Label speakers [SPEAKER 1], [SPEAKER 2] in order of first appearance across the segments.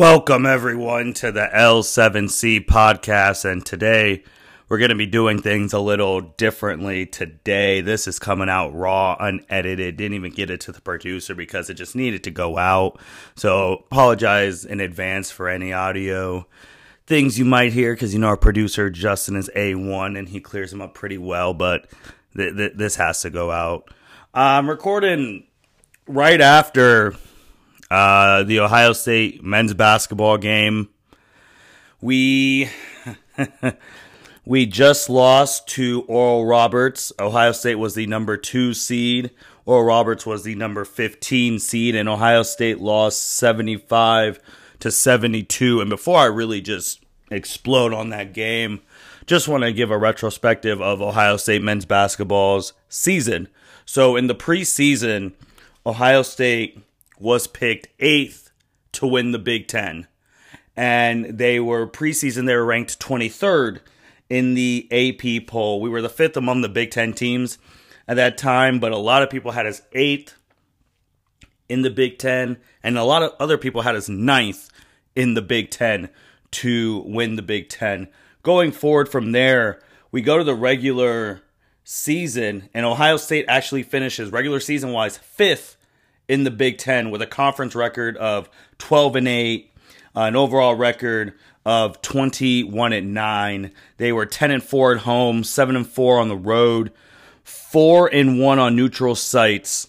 [SPEAKER 1] Welcome, everyone, to the L7C podcast. And today we're going to be doing things a little differently. Today, this is coming out raw, unedited. Didn't even get it to the producer because it just needed to go out. So, apologize in advance for any audio things you might hear because you know our producer Justin is A1 and he clears them up pretty well, but th- th- this has to go out. I'm recording right after uh, the Ohio State men's basketball game. We we just lost to Oral Roberts. Ohio State was the number two seed. Oral Roberts was the number 15 seed, and Ohio State lost 75 to 72. And before I really just explode on that game, just want to give a retrospective of Ohio State men's basketball's season. So in the preseason, Ohio State was picked eighth to win the Big Ten. And they were preseason, they were ranked 23rd in the AP poll. We were the fifth among the Big Ten teams at that time, but a lot of people had us eighth in the Big Ten, and a lot of other people had us ninth in the Big Ten to win the Big Ten. Going forward from there, we go to the regular season, and Ohio State actually finishes regular season wise fifth in the Big Ten with a conference record of 12 and 8, uh, an overall record of 21 and 9. They were 10 and 4 at home, 7 and 4 on the road, 4 and 1 on neutral sites.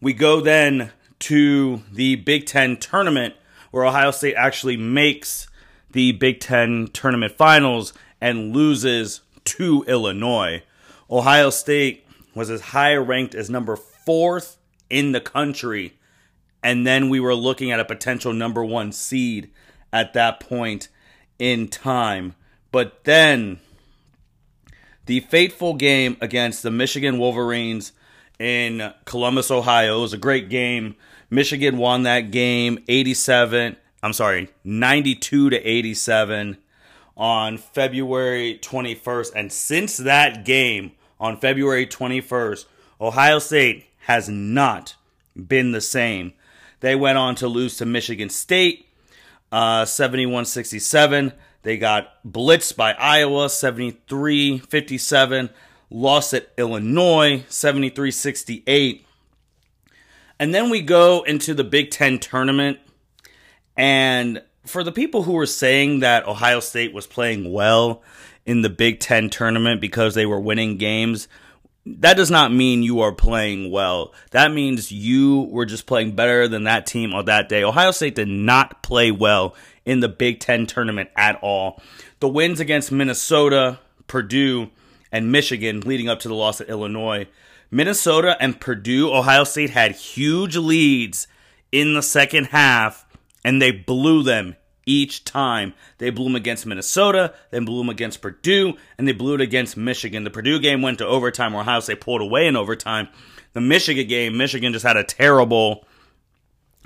[SPEAKER 1] We go then to the Big Ten tournament where Ohio State actually makes the Big Ten tournament finals and loses to Illinois. Ohio State was as high ranked as number fourth in the country. And then we were looking at a potential number one seed at that point in time. But then the fateful game against the Michigan Wolverines in Columbus, Ohio it was a great game. Michigan won that game 87, I'm sorry, 92 to 87 on February 21st. And since that game on February 21st, Ohio State has not been the same. They went on to lose to Michigan State uh, 71 67. They got blitzed by Iowa 73 57. Lost at Illinois 73 68. And then we go into the Big Ten tournament. And for the people who were saying that Ohio State was playing well in the Big Ten tournament because they were winning games, that does not mean you are playing well. That means you were just playing better than that team on that day. Ohio State did not play well in the Big Ten tournament at all. The wins against Minnesota, Purdue, and Michigan leading up to the loss at Illinois. Minnesota and Purdue, Ohio State had huge leads in the second half, and they blew them each time. They blew them against Minnesota, then blew them against Purdue, and they blew it against Michigan. The Purdue game went to overtime where Ohio State pulled away in overtime. The Michigan game, Michigan just had a terrible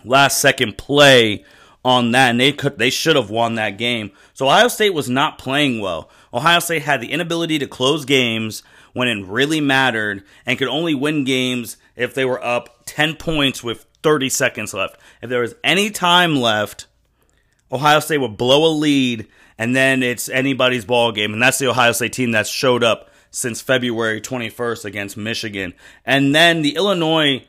[SPEAKER 1] last second play on that, and they could they should have won that game. So Ohio State was not playing well. Ohio State had the inability to close games when it really mattered and could only win games if they were up 10 points with 30 seconds left. If there was any time left, Ohio State would blow a lead, and then it's anybody's ball game, and that's the Ohio State team that's showed up since February 21st against Michigan, and then the Illinois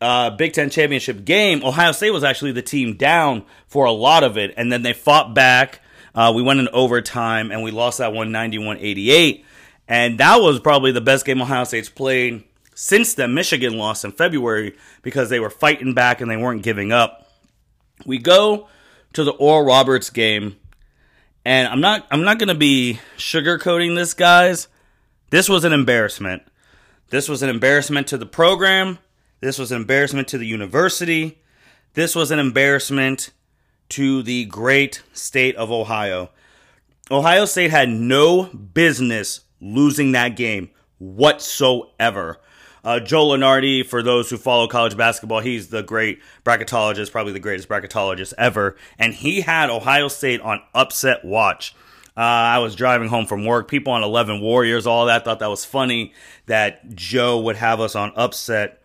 [SPEAKER 1] uh, Big Ten championship game. Ohio State was actually the team down for a lot of it, and then they fought back. Uh, we went in overtime, and we lost that one 91-88, and that was probably the best game Ohio State's played since the Michigan loss in February because they were fighting back and they weren't giving up. We go to the Oral Roberts game, and I'm not I'm not gonna be sugarcoating this, guys. This was an embarrassment. This was an embarrassment to the program. This was an embarrassment to the university. This was an embarrassment to the great state of Ohio. Ohio State had no business losing that game whatsoever. Uh, Joe Lunardi, for those who follow college basketball, he's the great bracketologist, probably the greatest bracketologist ever. And he had Ohio State on upset watch. Uh, I was driving home from work. People on 11 Warriors, all that, thought that was funny that Joe would have us on upset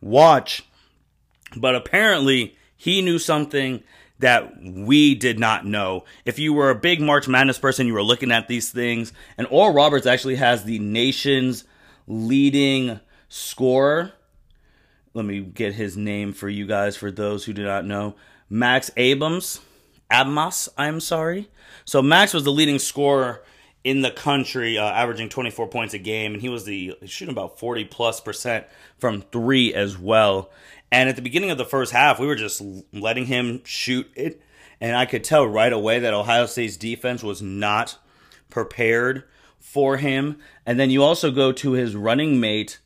[SPEAKER 1] watch. But apparently, he knew something that we did not know. If you were a big March Madness person, you were looking at these things, and Oral Roberts actually has the nation's leading scorer. Let me get his name for you guys, for those who do not know. Max Abams. Abmas, I'm sorry. So Max was the leading scorer in the country, uh, averaging 24 points a game, and he was the shooting about 40 plus percent from three as well. And at the beginning of the first half, we were just letting him shoot it, and I could tell right away that Ohio State's defense was not prepared for him. And then you also go to his running mate,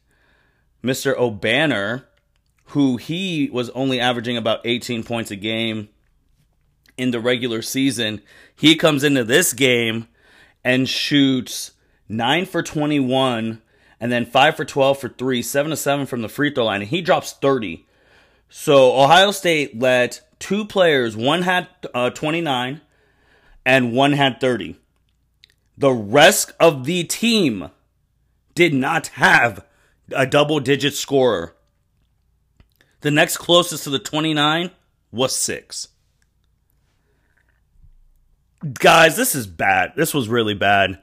[SPEAKER 1] Mr. Obanor, who he was only averaging about 18 points a game in the regular season. He comes into this game and shoots 9 for 21 and then 5 for 12 for 3, 7 to 7 from the free throw line and he drops 30. So Ohio State let two players, one had uh, 29 and one had 30. The rest of the team did not have a double digit scorer. The next closest to the 29 was 6. Guys, this is bad. This was really bad.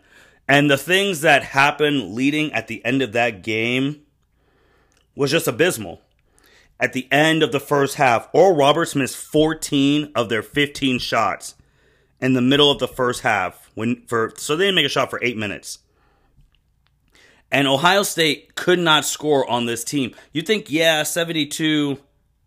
[SPEAKER 1] And the things that happened leading at the end of that game was just abysmal. At the end of the first half, Oral Roberts missed 14 of their 15 shots in the middle of the first half. When for so they didn't make a shot for eight minutes. And Ohio State could not score on this team. You think, yeah, 72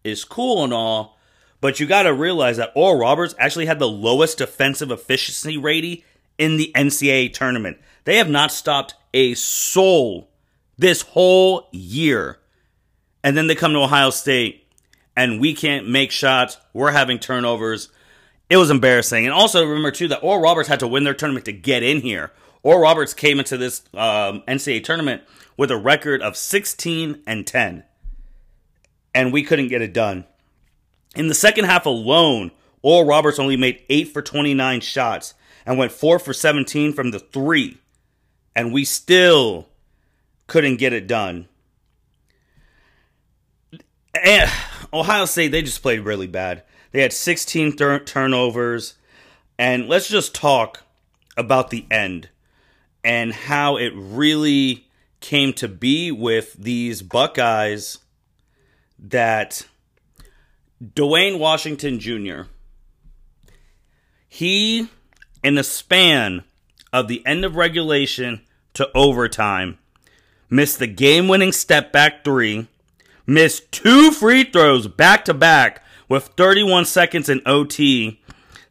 [SPEAKER 1] is cool and all, but you got to realize that Oral Roberts actually had the lowest defensive efficiency rating in the NCAA tournament. They have not stopped a soul this whole year. And then they come to Ohio State and we can't make shots. We're having turnovers. It was embarrassing. And also remember, too, that Oral Roberts had to win their tournament to get in here. Oral Roberts came into this um, NCAA tournament with a record of 16 and 10. And we couldn't get it done. In the second half alone, Oral Roberts only made 8 for 29 shots and went 4 for 17 from the 3. And we still couldn't get it done. And Ohio State, they just played really bad. They had 16 th- turnovers. And let's just talk about the end and how it really came to be with these Buckeyes that Duane Washington Jr. He, in the span of the end of regulation to overtime, missed the game winning step back three, missed two free throws back to back with 31 seconds in OT.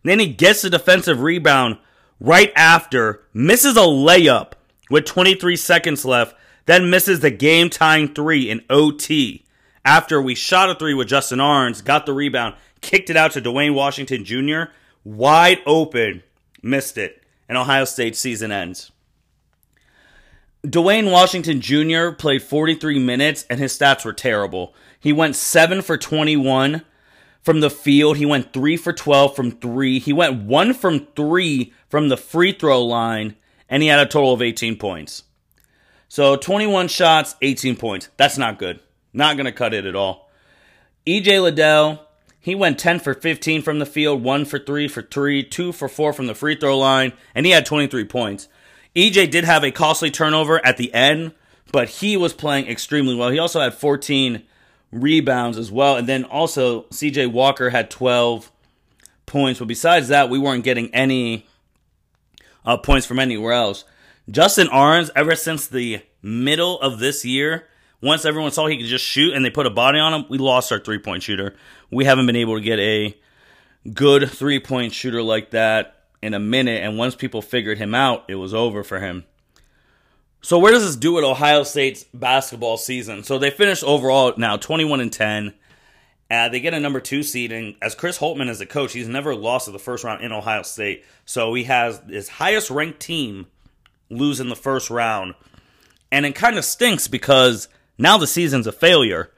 [SPEAKER 1] Then he gets the defensive rebound right after, misses a layup with 23 seconds left, then misses the game tying three in OT after we shot a three with Justin Ahrens, got the rebound, kicked it out to Duane Washington Jr., wide open, missed it, and Ohio State season ends. Duane Washington Jr. played 43 minutes and his stats were terrible. He went 7 for 21 from the field. He went 3 for 12 from 3. He went 1 from 3 from the free throw line and he had a total of 18 points. So 21 shots, 18 points. That's not good. Not going to cut it at all. EJ Liddell, he went 10 for 15 from the field, 1 for 3 for 3, 2 for 4 from the free throw line, and he had 23 points. EJ did have a costly turnover at the end, but he was playing extremely well. He also had 14 rebounds as well, and then also CJ Walker had 12 points. But besides that, we weren't getting any uh, points from anywhere else. Justin Ahrens, ever since the middle of this year, once everyone saw he could just shoot and they put a body on him, we lost our three point shooter. We haven't been able to get a good three point shooter like that in a minute. And once people figured him out, it was over for him. So where does this do with Ohio State's basketball season? So they finished overall now 21 and 10. Uh, they get a number two seed, and as Chris Holtmann is a coach, he's never lost to the first round in Ohio State. So he has his highest ranked team lose in the first round, and it kind of stinks because now the season's a failure.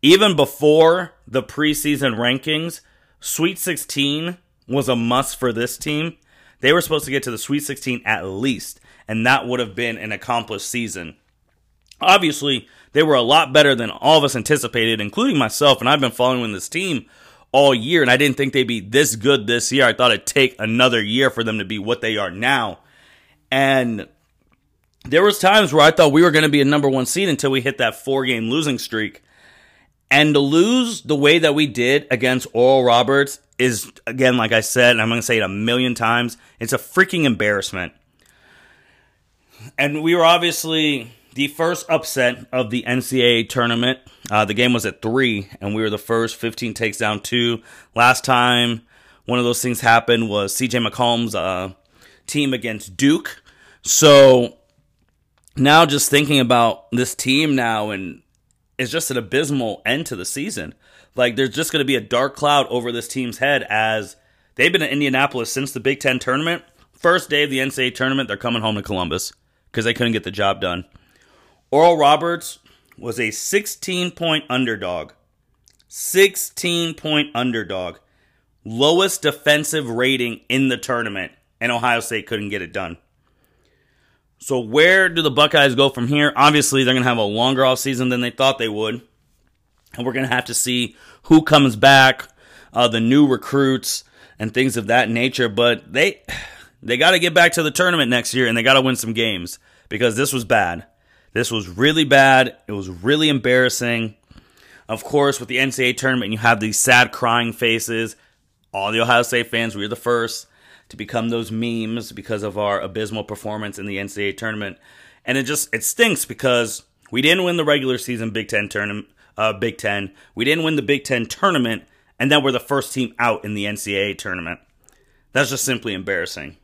[SPEAKER 1] Even before the preseason rankings, Sweet 16 was a must for this team. They were supposed to get to the Sweet 16 at least, and that would have been an accomplished season. Obviously, they were a lot better than all of us anticipated, including myself, and I've been following this team all year, and I didn't think they'd be this good this year. I thought it'd take another year for them to be what they are now. And there was times where I thought we were going to be a number one seed until we hit that four game losing streak. And to lose the way that we did against Oral Roberts is, again, like I said, and I'm going to say it a million times, it's a freaking embarrassment. And we were obviously the first upset of the NCAA tournament. Uh, the game was at three, and we were the first 15 takes down two. Last time one of those things happened was CJ McCollum's uh, team against Duke. So now just thinking about this team now and it's just an abysmal end to the season. Like there's just going to be a dark cloud over this team's head as they've been in Indianapolis since the Big Ten tournament. First day of the NCAA tournament, they're coming home to Columbus because they couldn't get the job done. Oral Roberts was a 16 point underdog. 16 point underdog. Lowest defensive rating in the tournament, and Ohio State couldn't get it done. So where do the Buckeyes go from here? Obviously, they're going to have a longer off season than they thought they would. And we're going to have to see who comes back, uh, the new recruits, and things of that nature. But they they got to get back to the tournament next year, and they got to win some games because this was bad. This was really bad. It was really embarrassing. Of course, with the NCAA tournament, you have these sad crying faces. All the Ohio State fans, we were the first to become those memes because of our abysmal performance in the NCAA tournament. And it just it stinks because we didn't win the regular season Big Ten tournament. Uh, Big Ten. We didn't win the Big Ten tournament, and then we're the first team out in the NCAA tournament. That's just simply embarrassing.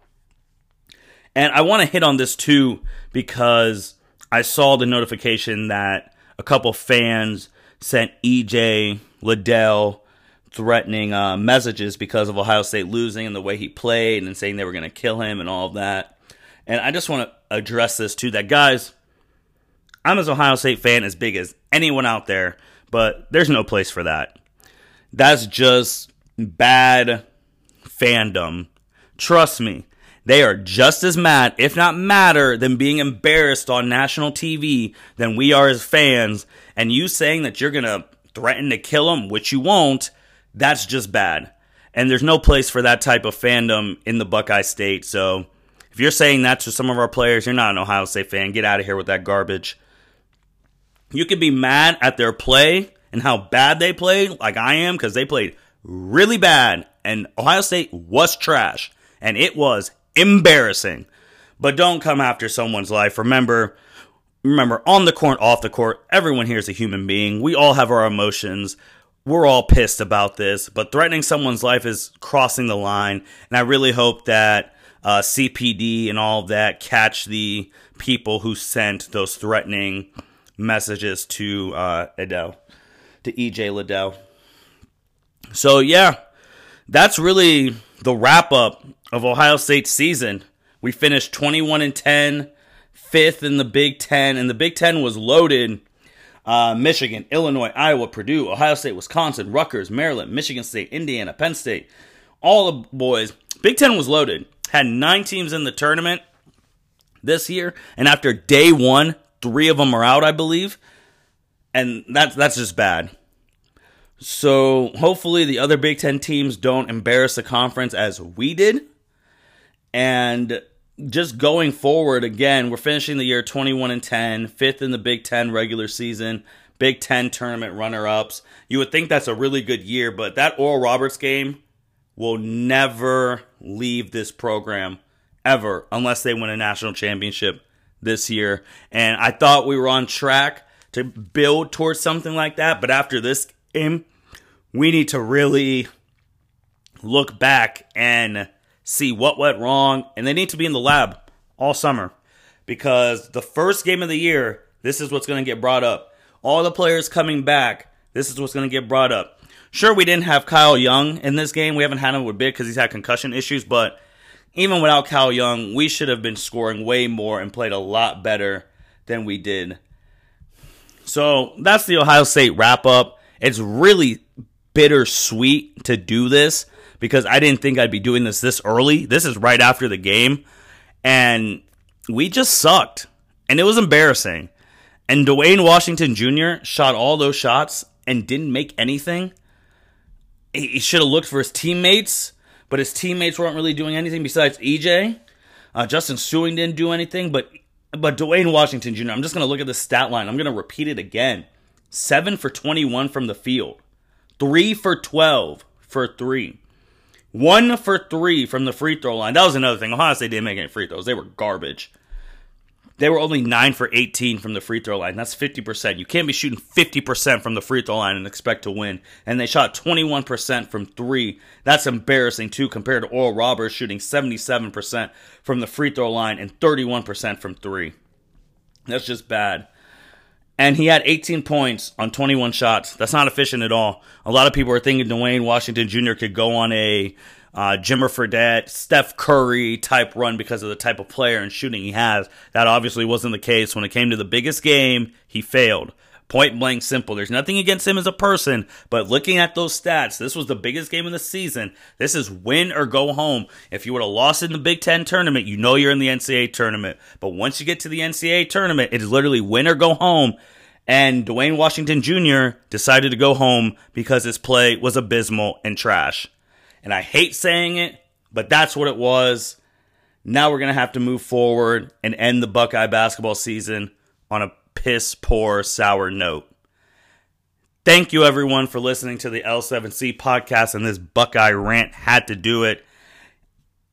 [SPEAKER 1] And I want to hit on this too because I saw the notification that a couple fans sent EJ Liddell threatening uh, messages because of Ohio State losing and the way he played and saying they were going to kill him and all of that. And I just want to address this too that guys, I'm as Ohio State fan as big as anyone out there, but there's no place for that. That's just bad fandom. Trust me, they are just as mad, if not madder, than being embarrassed on national TV than we are as fans. And you saying that you're going to threaten to kill them, which you won't, that's just bad. And there's no place for that type of fandom in the Buckeye State. So if you're saying that to some of our players, you're not an Ohio State fan. Get out of here with that garbage. You can be mad at their play and how bad they played, like I am, because they played really bad. And Ohio State was trash. And it was embarrassing. But don't come after someone's life. Remember, remember, on the court, off the court, everyone here is a human being. We all have our emotions we're all pissed about this, but threatening someone's life is crossing the line. And I really hope that uh, CPD and all of that catch the people who sent those threatening messages to uh, Adele, to EJ Liddell. So, yeah, that's really the wrap up of Ohio State's season. We finished 21 and 10, fifth in the Big Ten, and the Big Ten was loaded uh, Michigan, Illinois, Iowa, Purdue, Ohio State, Wisconsin, Rutgers, Maryland, Michigan State, Indiana, Penn State. All the boys. Big Ten was loaded. Had nine teams in the tournament this year, and after day one, three of them are out, I believe, and that's that's just bad. So hopefully the other Big Ten teams don't embarrass the conference as we did, and just going forward again, we're finishing the year 21 and 10, fifth in the Big 10 regular season, Big 10 tournament runner-ups. You would think that's a really good year, but that Oral Roberts game will never leave this program ever unless they win a national championship this year. And I thought we were on track to build towards something like that, but after this game, we need to really look back and see what went wrong, and they need to be in the lab all summer because the first game of the year, this is what's going to get brought up. All the players coming back, this is what's going to get brought up. Sure, we didn't have Kyle Young in this game. We haven't had him with big because he's had concussion issues, but even without Kyle Young, we should have been scoring way more and played a lot better than we did. So that's the Ohio State wrap up. It's really bittersweet to do this because I didn't think I'd be doing this this early. This is right after the game. And we just sucked. And it was embarrassing. And Duane Washington Jr. shot all those shots and didn't make anything. he should have looked for his teammates, but his teammates weren't really doing anything besides EJ. Uh, Justin Sueing didn't do anything, but but Duane Washington Jr. I'm just gonna look at the stat line. I'm gonna repeat it again: seven for 21 from the field, three for 12 for three, one for three from the free throw line. That was another thing. Ohio State didn't make any free throws; they were garbage. They were only 9 for 18 from the free throw line. That's 50%. You can't be shooting 50% from the free throw line and expect to win. And they shot 21% from 3. That's embarrassing too compared to Oral Roberts shooting 77% from the free throw line and 31% from 3. That's just bad. And he had 18 points on 21 shots. That's not efficient at all. A lot of people are thinking Duane Washington Jr. could go on a uh, Jimmer Fredette, Steph Curry type run because of the type of player and shooting he has. That obviously wasn't the case. When it came to the biggest game, he failed. Point blank simple. There's nothing against him as a person, but looking at those stats, this was the biggest game of the season. This is win or go home. If you would have lost in the Big Ten tournament, you know you're in the NCAA tournament. But once you get to the NCAA tournament, it is literally win or go home. And Duane Washington Jr. decided to go home because his play was abysmal and trash. And I hate saying it, but that's what it was. Now we're going to have to move forward and end the Buckeye basketball season on a piss poor, sour note. Thank you, everyone, for listening to the L7C podcast and this Buckeye rant. Had to do it.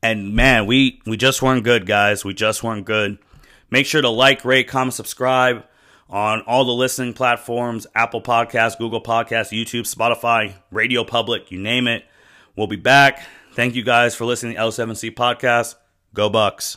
[SPEAKER 1] And man, we, we just weren't good, guys. We just weren't good. Make sure to like, rate, comment, subscribe on all the listening platforms Apple Podcasts, Google Podcasts, YouTube, Spotify, Radio Public, you name it. We'll be back. Thank you guys for listening to the L7C Podcast. Go Bucks.